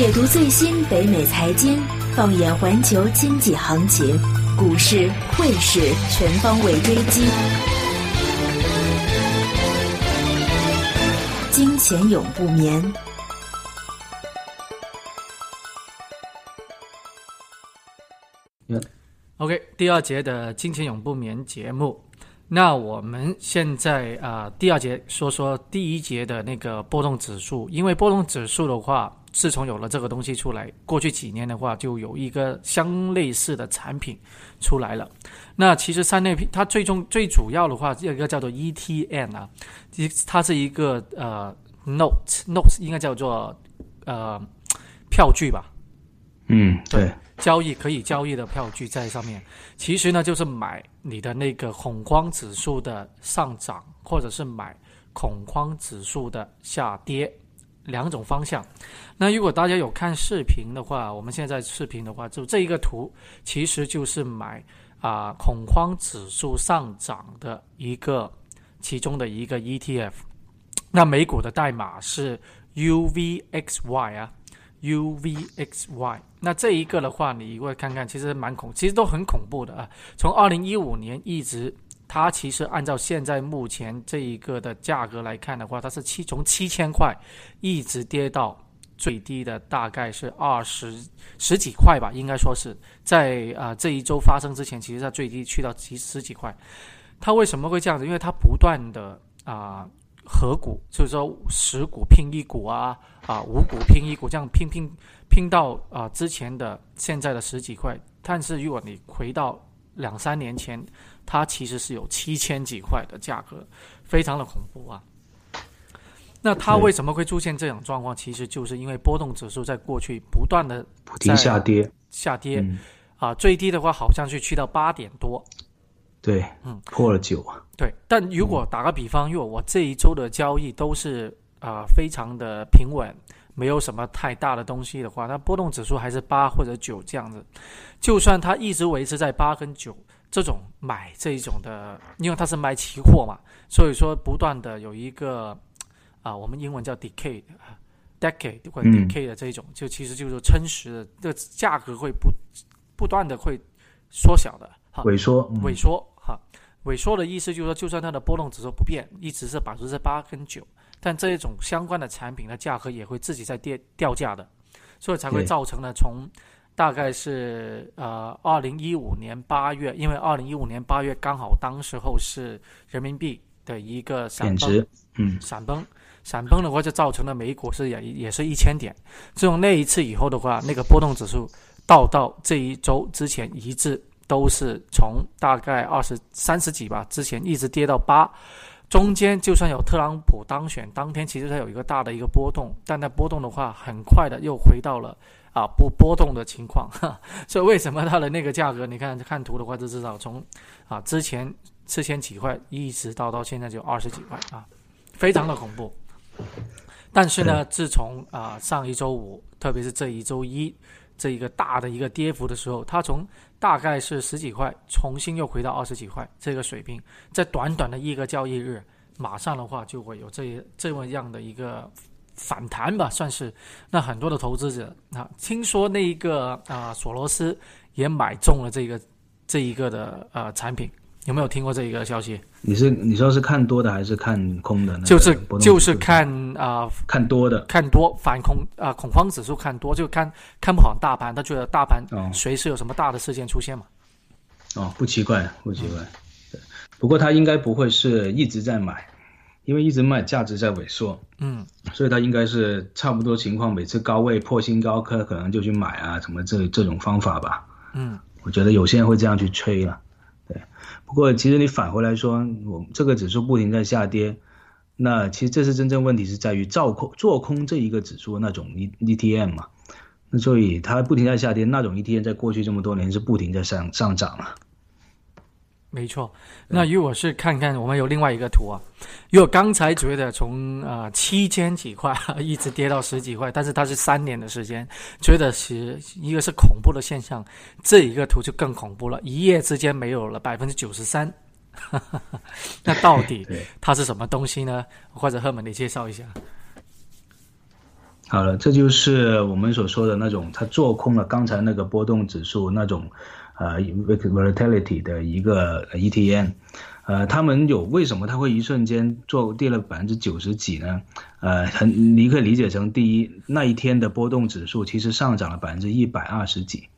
解读最新北美财经，放眼环球经济行情，股市、汇市全方位追击，金钱永不眠。OK，第二节的金钱永不眠节目。那我们现在啊，第二节说说第一节的那个波动指数，因为波动指数的话，自从有了这个东西出来，过去几年的话，就有一个相类似的产品出来了。那其实三类它最终最主要的话，有一个叫做 ETN 啊，一它是一个呃 note note 应该叫做呃票据吧。嗯，对。交易可以交易的票据在上面，其实呢就是买你的那个恐慌指数的上涨，或者是买恐慌指数的下跌两种方向。那如果大家有看视频的话，我们现在视频的话，就这一个图其实就是买啊恐慌指数上涨的一个其中的一个 ETF。那美股的代码是 UVXY 啊。UVXY，那这一个的话，你会看看，其实蛮恐，其实都很恐怖的啊。从二零一五年一直，它其实按照现在目前这一个的价格来看的话，它是七从七千块一直跌到最低的大概是二十十几块吧，应该说是在啊这一周发生之前，其实它最低去到几十几块。它为什么会这样子？因为它不断的啊。合股就是说十股拼一股啊啊五股拼一股这样拼拼拼到啊之前的现在的十几块，但是如果你回到两三年前，它其实是有七千几块的价格，非常的恐怖啊。那它为什么会出现这种状况？其实就是因为波动指数在过去不断的不停下跌下跌啊，最低的话好像是去到八点多。对，嗯，破了九啊。对，但如果打个比方，如果我这一周的交易都是啊非常的平稳，没有什么太大的东西的话，那波动指数还是八或者九这样子。就算它一直维持在八跟九这种买这一种的，因为它是卖期货嘛，所以说不断的有一个啊，我们英文叫 decay。decade 或者 decade 的这一种，就其实就是称实的，这个价格会不不断的会缩小的哈。萎缩，萎缩，哈，萎缩的意思就是说，就算它的波动指数不变，一直是百分之八跟九，但这一种相关的产品的价格也会自己在跌掉价的，所以才会造成了从大概是呃二零一五年八月，因为二零一五年八月刚好当时候是人民币的一个贬值，嗯，闪崩，闪崩的话就造成了美股是也也是一千点，自从那一次以后的话，那个波动指数到到这一周之前一致。都是从大概二十三十几吧，之前一直跌到八，中间就算有特朗普当选当天，其实它有一个大的一个波动，但它波动的话，很快的又回到了啊不波动的情况。所以为什么它的那个价格，你看看图的话就知道，从啊之前四千几块一直到到现在就二十几块啊，非常的恐怖。但是呢，自从啊上一周五，特别是这一周一。这一个大的一个跌幅的时候，它从大概是十几块，重新又回到二十几块这个水平，在短短的一个交易日，马上的话就会有这这么样的一个反弹吧，算是。那很多的投资者啊，听说那一个啊索罗斯也买中了这个这一个的呃产品。有没有听过这一个消息？你是你说是看多的还是看空的？就是就是看啊，看多的，看多反恐啊，恐慌指数看多，就看看不好大盘，他觉得大盘随时有什么大的事件出现嘛？哦，不奇怪，不奇怪。对，不过他应该不会是一直在买，因为一直买价值在萎缩。嗯，所以他应该是差不多情况，每次高位破新高，可可能就去买啊，什么这这种方法吧。嗯，我觉得有些人会这样去吹了。不过，其实你返回来说，我这个指数不停在下跌，那其实这是真正问题是在于造空做空这一个指数那种 E T M 嘛，那所以它不停在下跌，那种 E T M 在过去这么多年是不停在上上涨了。没错，那如果是看看我们有另外一个图啊，如果刚才觉得从啊七千几块 一直跌到十几块，但是它是三年的时间，觉得是一个是恐怖的现象，这一个图就更恐怖了，一夜之间没有了百分之九十三，那到底 它是什么东西呢？或者赫门你介绍一下。好了，这就是我们所说的那种，它做空了刚才那个波动指数那种，呃，volatility 的一个 ETN，呃，他们有为什么它会一瞬间做跌了百分之九十几呢？呃，很你可以理解成第一那一天的波动指数其实上涨了百分之一百二十几，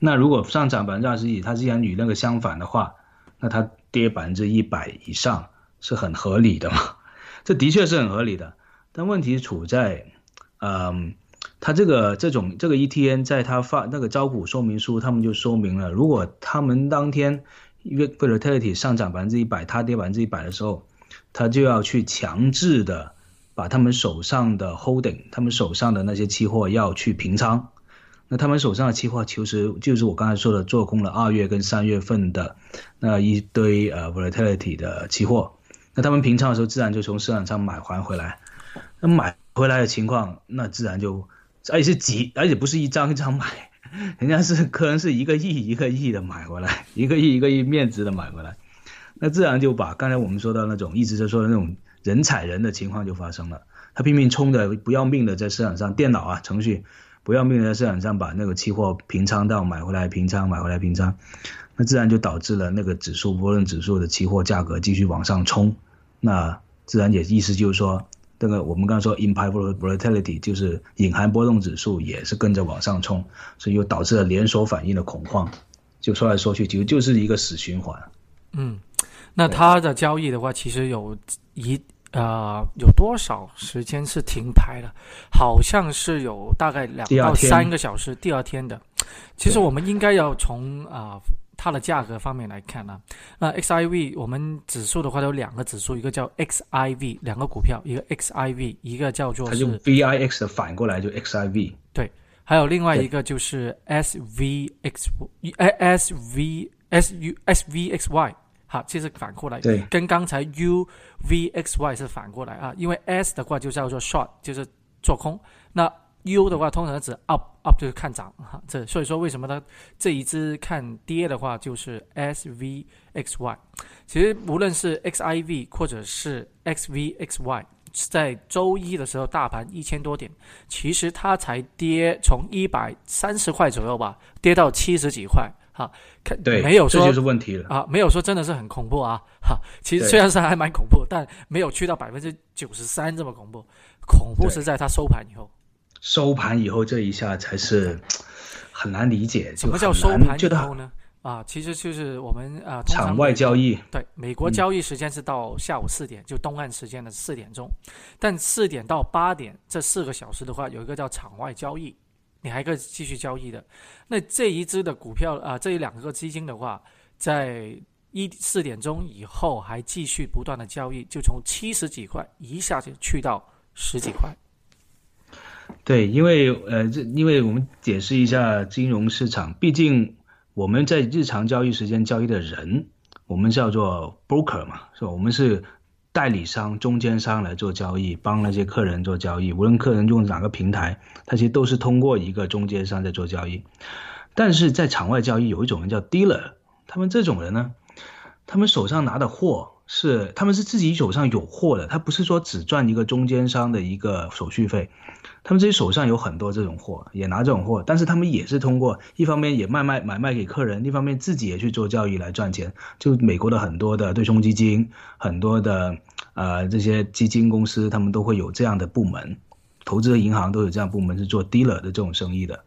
那如果上涨百分之二十几，它既然与那个相反的话，那它跌百分之一百以上是很合理的嘛？这的确是很合理的，但问题处在。嗯，他这个这种这个 ETN 在他发那个招股说明书，他们就说明了，如果他们当天因为 volatility 上涨百分之一百，它跌百分之一百的时候，他就要去强制的把他们手上的 holding，他们手上的那些期货要去平仓。那他们手上的期货其实就是我刚才说的做空了二月跟三月份的那一堆呃 volatility 的期货。那他们平仓的时候，自然就从市场上买还回来。那买。回来的情况，那自然就，而且是几，而且不是一张一张买，人家是可能是一个亿一个亿的买回来，一个亿一个亿面值的买回来，那自然就把刚才我们说到那种一直在说的那种人踩人的情况就发生了，他拼命冲的不要命的在市场上，电脑啊程序不要命的在市场上把那个期货平仓到买回来平仓买回来平仓，那自然就导致了那个指数波论指数的期货价格继续往上冲，那自然也意思就是说。这个我们刚才说 implied volatility 就是隐含波动指数也是跟着往上冲，所以又导致了连锁反应的恐慌，就说来说去其实就是一个死循环。嗯，那它的交易的话，其实有一呃有多少时间是停牌的？好像是有大概两到三个小时。第二天的，其实我们应该要从啊。它的价格方面来看呢，那 XIV 我们指数的话有两个指数，一个叫 XIV，两个股票，一个 XIV，一个叫做它是 VIX 的反过来就 XIV，对，还有另外一个就是 SVX，SVSUSVXY，好，这是反过来，对，跟刚才 UVXY 是反过来啊，因为 S 的话就叫做 short，就是做空，那 U 的话，通常指 up up 就是看涨哈，这所以说为什么它？这一只看跌的话，就是 SVXY。其实无论是 XIV 或者是 XVXY，在周一的时候大盘一千多点，其实它才跌从一百三十块左右吧，跌到七十几块哈。看对，没有说这就是问题了啊，没有说真的是很恐怖啊哈。其实虽然是还蛮恐怖，但没有去到百分之九十三这么恐怖。恐怖是在它收盘以后。收盘以后这一下才是很难理解，什么叫收盘以后呢？啊，其实就是我们啊，场外交易。对，美国交易时间是到下午四点，就东岸时间的四点钟。但四点到八点这四个小时的话，有一个叫场外交易，你还可以继续交易的。那这一只的股票啊，这一两个基金的话，在一四点钟以后还继续不断的交易，就从七十几块一下就去到十几块。对，因为呃，这因为我们解释一下金融市场，毕竟我们在日常交易时间交易的人，我们叫做 broker 嘛，是吧？我们是代理商、中间商来做交易，帮那些客人做交易。无论客人用哪个平台，他其实都是通过一个中间商在做交易。但是在场外交易，有一种人叫 dealer，他们这种人呢，他们手上拿的货是，他们是自己手上有货的，他不是说只赚一个中间商的一个手续费。他们自己手上有很多这种货，也拿这种货，但是他们也是通过一方面也卖卖买卖给客人，一方面自己也去做交易来赚钱。就美国的很多的对冲基金，很多的呃这些基金公司，他们都会有这样的部门，投资的银行都有这样部门是做 dealer 的这种生意的。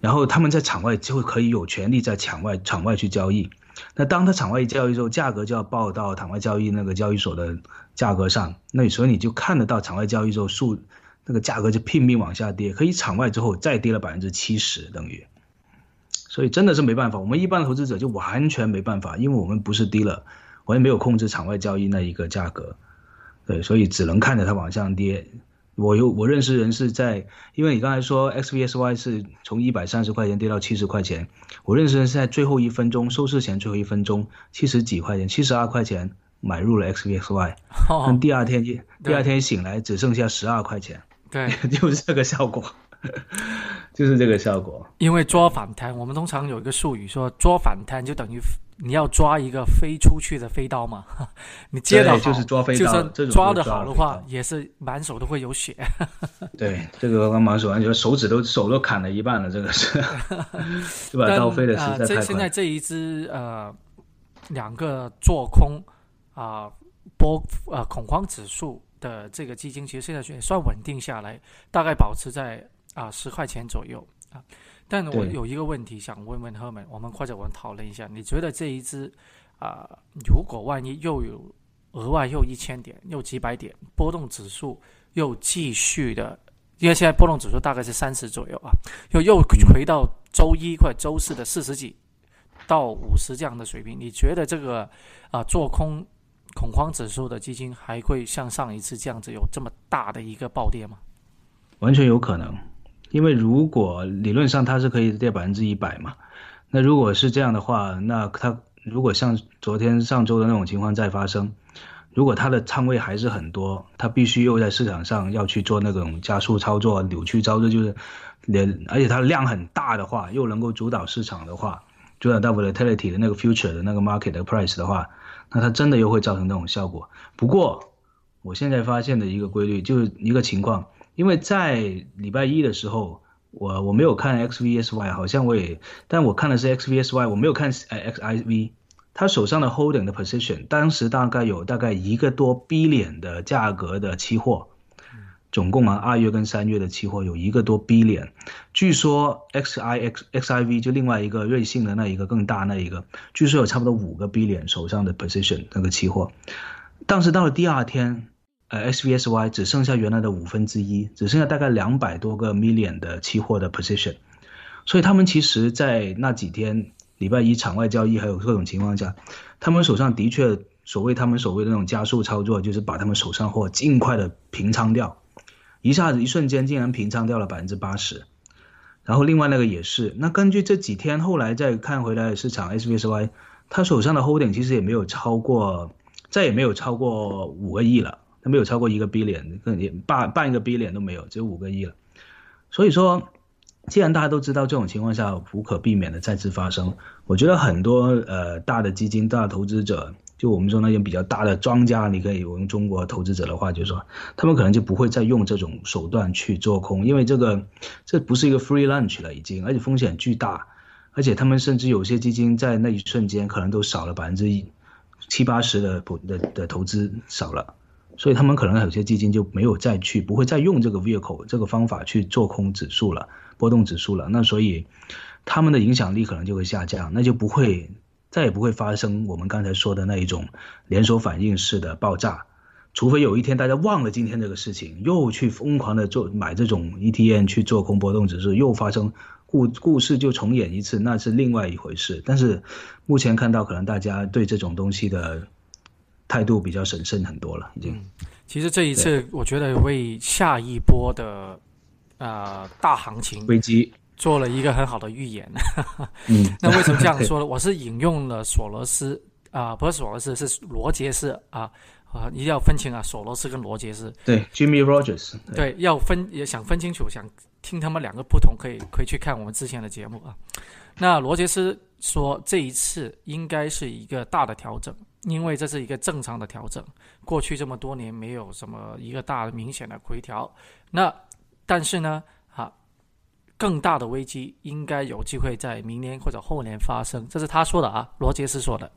然后他们在场外就可以有权利在场外场外去交易。那当他场外交易之后，价格就要报到场外交易那个交易所的价格上，那所以你就看得到场外交易之后数。那个价格就拼命往下跌，可以场外之后再跌了百分之七十，等于，所以真的是没办法。我们一般投资者就完全没办法，因为我们不是低了，我也没有控制场外交易那一个价格，对，所以只能看着它往上跌。我有我认识人是在，因为你刚才说 XVSY 是从一百三十块钱跌到七十块钱，我认识人是在最后一分钟收市前最后一分钟七十几块钱，七十二块钱买入了 XVSY，但第二天第二天醒来只剩下十二块钱。对，就是这个效果，就是这个效果。因为抓反弹，我们通常有一个术语说，抓反弹就等于你要抓一个飞出去的飞刀嘛，你接的好就是抓飞刀，就是抓的好的话，也是满手都会有血。对，这个刚满手完，就手指都手都砍了一半了，这个是，对吧？刀飞的实在太快。现在这一只呃，两个做空啊波呃恐慌指数的这个基金，其实现在也算稳定下来，大概保持在啊十块钱左右啊。但我有一个问题想问问赫们，我们或者我们讨论一下，你觉得这一只啊，如果万一又有额外又一千点，又几百点波动指数又继续的，因为现在波动指数大概是三十左右啊，又又回到周一或者周四的四十几到五十这样的水平，你觉得这个啊做空恐慌指数的基金还会像上一次这样子有这么大的一个暴跌吗？完全有可能。因为如果理论上它是可以跌百分之一百嘛，那如果是这样的话，那它如果像昨天上周的那种情况再发生，如果它的仓位还是很多，它必须又在市场上要去做那种加速操作、扭曲操作，就是连而且它量很大的话，又能够主导市场的话，主导到 volatility 的那个 future 的那个 market 的 price 的话，那它真的又会造成那种效果。不过我现在发现的一个规律就是一个情况。因为在礼拜一的时候，我我没有看 XVSY，好像我也，但我看的是 XVSY，我没有看 XIV，他手上的 holding 的 position，当时大概有大概一个多 B 脸的价格的期货，总共啊二月跟三月的期货有一个多 B 脸，据说 XIX XIV 就另外一个瑞信的那一个更大那一个，据说有差不多五个 B 脸手上的 position 那个期货，但是到了第二天。呃，SVSY 只剩下原来的五分之一，只剩下大概两百多个 million 的期货的 position，所以他们其实，在那几天礼拜一场外交易还有各种情况下，他们手上的确所谓他们所谓的那种加速操作，就是把他们手上货尽快的平仓掉，一下子一瞬间竟然平仓掉了百分之八十，然后另外那个也是，那根据这几天后来再看回来的市场 SVSY，他手上的 holding 其实也没有超过，再也没有超过五个亿了。他没有超过一个 B 脸，连半半个 B 脸都没有，只有五个亿了。所以说，既然大家都知道这种情况下无可避免的再次发生，我觉得很多呃大的基金、大的投资者，就我们说那些比较大的庄家，你可以用中国投资者的话，就是说，他们可能就不会再用这种手段去做空，因为这个这不是一个 free lunch 了已经，而且风险巨大，而且他们甚至有些基金在那一瞬间可能都少了百分之一七八十的的的投资少了。所以他们可能有些基金就没有再去，不会再用这个 vehicle 这个方法去做空指数了，波动指数了。那所以他们的影响力可能就会下降，那就不会再也不会发生我们刚才说的那一种连锁反应式的爆炸。除非有一天大家忘了今天这个事情，又去疯狂的做买这种 ETN 去做空波动指数，又发生故故事就重演一次，那是另外一回事。但是目前看到，可能大家对这种东西的。态度比较审慎很多了，已经。其实这一次，我觉得为下一波的呃大行情危机做了一个很好的预言。嗯，那为什么这样说呢？我是引用了索罗斯啊，不是索罗斯，是罗杰斯啊啊，一定要分清啊，索罗斯跟罗杰斯。对，Jimmy Rogers。对，要分也想分清楚，想听他们两个不同，可以可以去看我们之前的节目啊。那罗杰斯说，这一次应该是一个大的调整。因为这是一个正常的调整，过去这么多年没有什么一个大的明显的回调，那但是呢，啊，更大的危机应该有机会在明年或者后年发生，这是他说的啊，罗杰斯说的。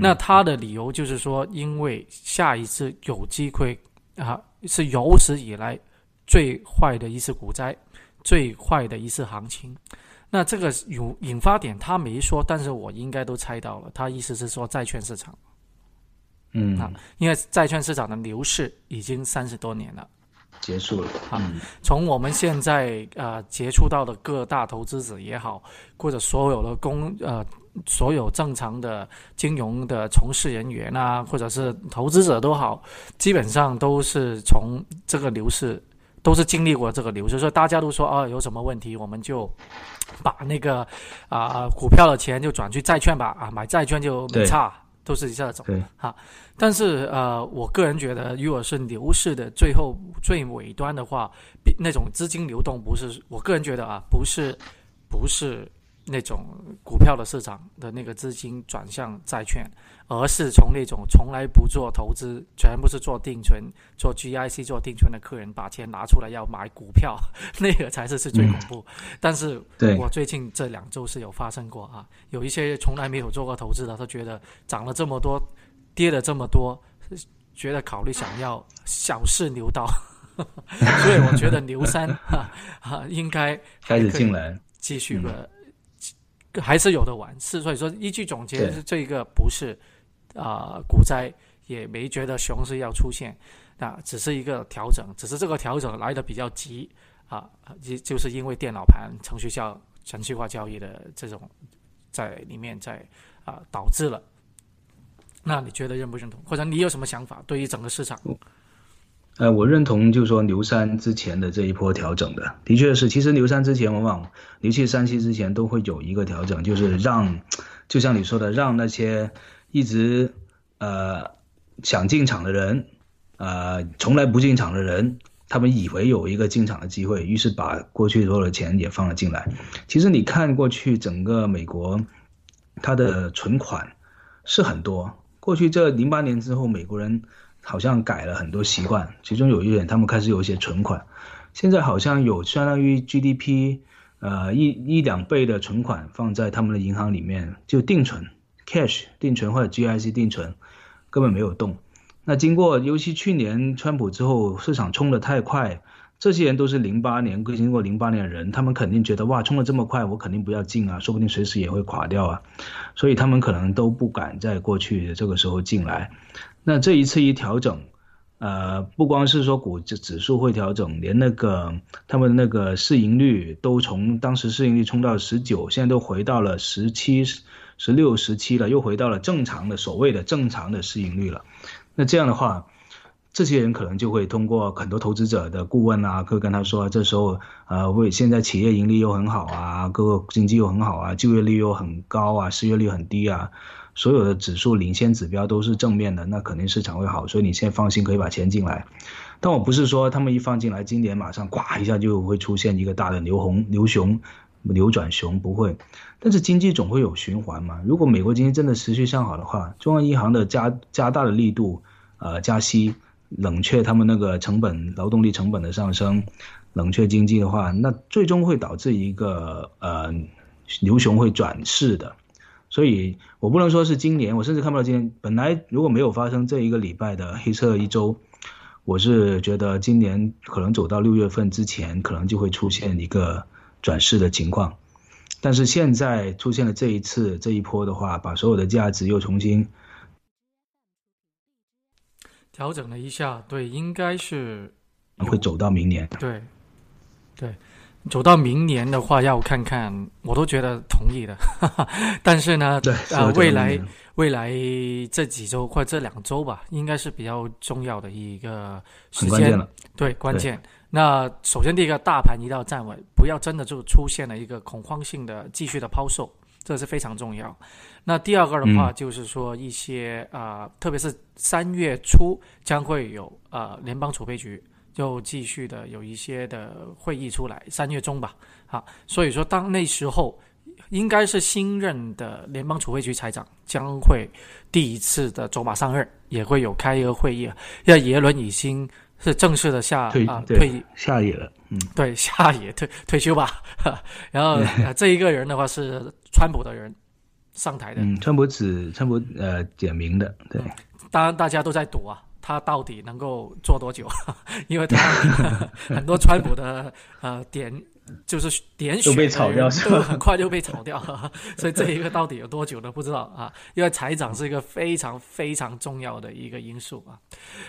那他的理由就是说，因为下一次有机会啊，是有史以来最坏的一次股灾，最坏的一次行情。那这个有引发点他没说，但是我应该都猜到了，他意思是说债券市场。嗯啊，因为债券市场的牛市已经三十多年了，结束了啊。从我们现在呃接触到的各大投资者也好，或者所有的公呃所有正常的金融的从事人员啊，或者是投资者都好，基本上都是从这个牛市都是经历过这个牛市，所以大家都说啊，有什么问题我们就把那个啊股票的钱就转去债券吧啊，买债券就没差。都是这种，哈，但是呃，我个人觉得，如果是牛市的最后最尾端的话，那种资金流动不是，我个人觉得啊，不是，不是那种股票的市场的那个资金转向债券，而是从那种从来不做投资，全部是做定存、做 GIC、做定存的客人把钱拿出来要买股票，那个才是是最恐怖。但是我最近这两周是有发生过啊，有一些从来没有做过投资的，他觉得涨了这么多，跌了这么多，觉得考虑想要小试牛刀，所以我觉得牛三哈哈应该开始进来。继续的，还是有的玩。是所以说，一句总结，这个不是啊股灾，也没觉得熊市要出现，啊，只是一个调整，只是这个调整来的比较急啊，就就是因为电脑盘程序交程序化交易的这种在里面在啊导致了。那你觉得认不认同？或者你有什么想法？对于整个市场？呃，我认同，就是说牛三之前的这一波调整的，的确是。其实牛三之前，往往牛七、三七之前都会有一个调整，就是让，就像你说的，让那些一直呃想进场的人，呃从来不进场的人，他们以为有一个进场的机会，于是把过去所有的钱也放了进来。其实你看过去整个美国，它的存款是很多。过去这零八年之后，美国人。好像改了很多习惯，其中有一点，他们开始有一些存款，现在好像有相当于 GDP，呃一一两倍的存款放在他们的银行里面，就定存，cash 定存或者 GIC 定存，根本没有动。那经过，尤其去年川普之后，市场冲得太快，这些人都是零八年经过零八年的人，他们肯定觉得哇，冲得这么快，我肯定不要进啊，说不定随时也会垮掉啊，所以他们可能都不敢在过去这个时候进来。那这一次一调整，呃，不光是说股指指数会调整，连那个他们那个市盈率都从当时市盈率冲到十九，现在都回到了十七、十六、十七了，又回到了正常的所谓的正常的市盈率了。那这样的话，这些人可能就会通过很多投资者的顾问啊，会跟他说，这时候呃，为现在企业盈利又很好啊，各个经济又很好啊，就业率又很高啊，失业率很低啊。所有的指数领先指标都是正面的，那肯定市场会好，所以你现在放心可以把钱进来。但我不是说他们一放进来，今年马上咵一下就会出现一个大的牛红牛熊扭转熊，不会。但是经济总会有循环嘛。如果美国经济真的持续向好的话，中央银行的加加大的力度，呃加息，冷却他们那个成本劳动力成本的上升，冷却经济的话，那最终会导致一个呃牛熊会转势的。所以我不能说是今年，我甚至看不到今年。本来如果没有发生这一个礼拜的黑色一周，我是觉得今年可能走到六月份之前，可能就会出现一个转势的情况。但是现在出现了这一次这一波的话，把所有的价值又重新调整了一下。对，应该是会走到明年。对，对。走到明年的话，要看看，我都觉得同意的。但是呢，对呃，未来未来这几周或者这两周吧，应该是比较重要的一个时间。对，关键。那首先第一个，大盘一定要站稳，不要真的就出现了一个恐慌性的继续的抛售，这是非常重要。那第二个的话，就是说一些啊，特别是三月初将会有呃联邦储备局。就继续的有一些的会议出来，三月中吧，啊，所以说当那时候应该是新任的联邦储备局财长将会第一次的走马上任，也会有开一个会议啊，因为耶伦已经是正式的下啊退下野了，嗯，对，下野退退休吧，然后这一个人的话是川普的人上台的，嗯，川普指川普呃点名的，对，当然大家都在赌啊。他到底能够做多久？因为他 很多川普的呃点就是点选都被炒掉，都很快就被炒掉，所以这一个到底有多久都不知道啊。因为财长是一个非常非常重要的一个因素啊。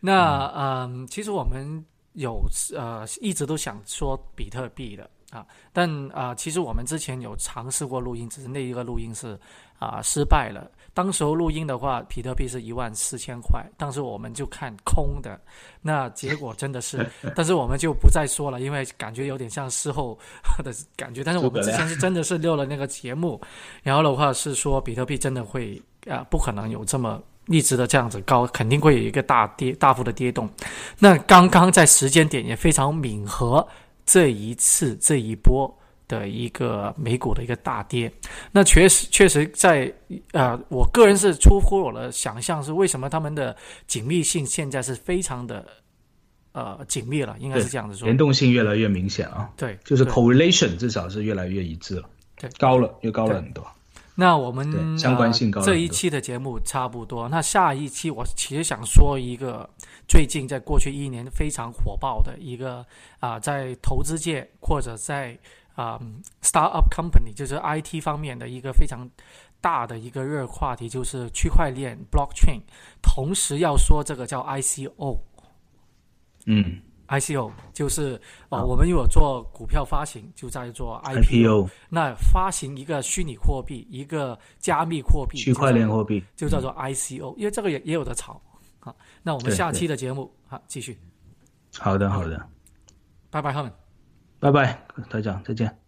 那嗯，其实我们有呃一直都想说比特币的啊，但啊，其实我们之前有尝试过录音，只是那一个录音是啊失败了。当时候录音的话，比特币是一万四千块，当时我们就看空的，那结果真的是，但是我们就不再说了，因为感觉有点像事后的感觉。但是我们之前是真的是录了那个节目，然后的话是说比特币真的会啊，不可能有这么一直的这样子高，肯定会有一个大跌、大幅的跌动。那刚刚在时间点也非常吻合这一次这一波的一个美股的一个大跌。那确实确实在呃，我个人是出乎我的想象，是为什么他们的紧密性现在是非常的呃紧密了，应该是这样子说，联动性越来越明显啊。对，就是 correlation 至少是越来越一致了，对，高了又高了很多。那我们对相关性高这一期的节目差不多，那下一期我其实想说一个最近在过去一年非常火爆的一个啊、在投资界或者在啊、startup company 就是 IT 方面的一个非常大的一个热话题，就是区块链 blockchain。同时要说这个叫 ICO。嗯 ICO 就是哦，啊我们有做股票发行，就在做 IPO 那发行一个虚拟货币，一个加密货币，区块链货币就叫做 ICO，、因为这个也也有的炒。好，那我们下期的节目好继续，好的好的，拜拜，他们。拜拜，台长再见。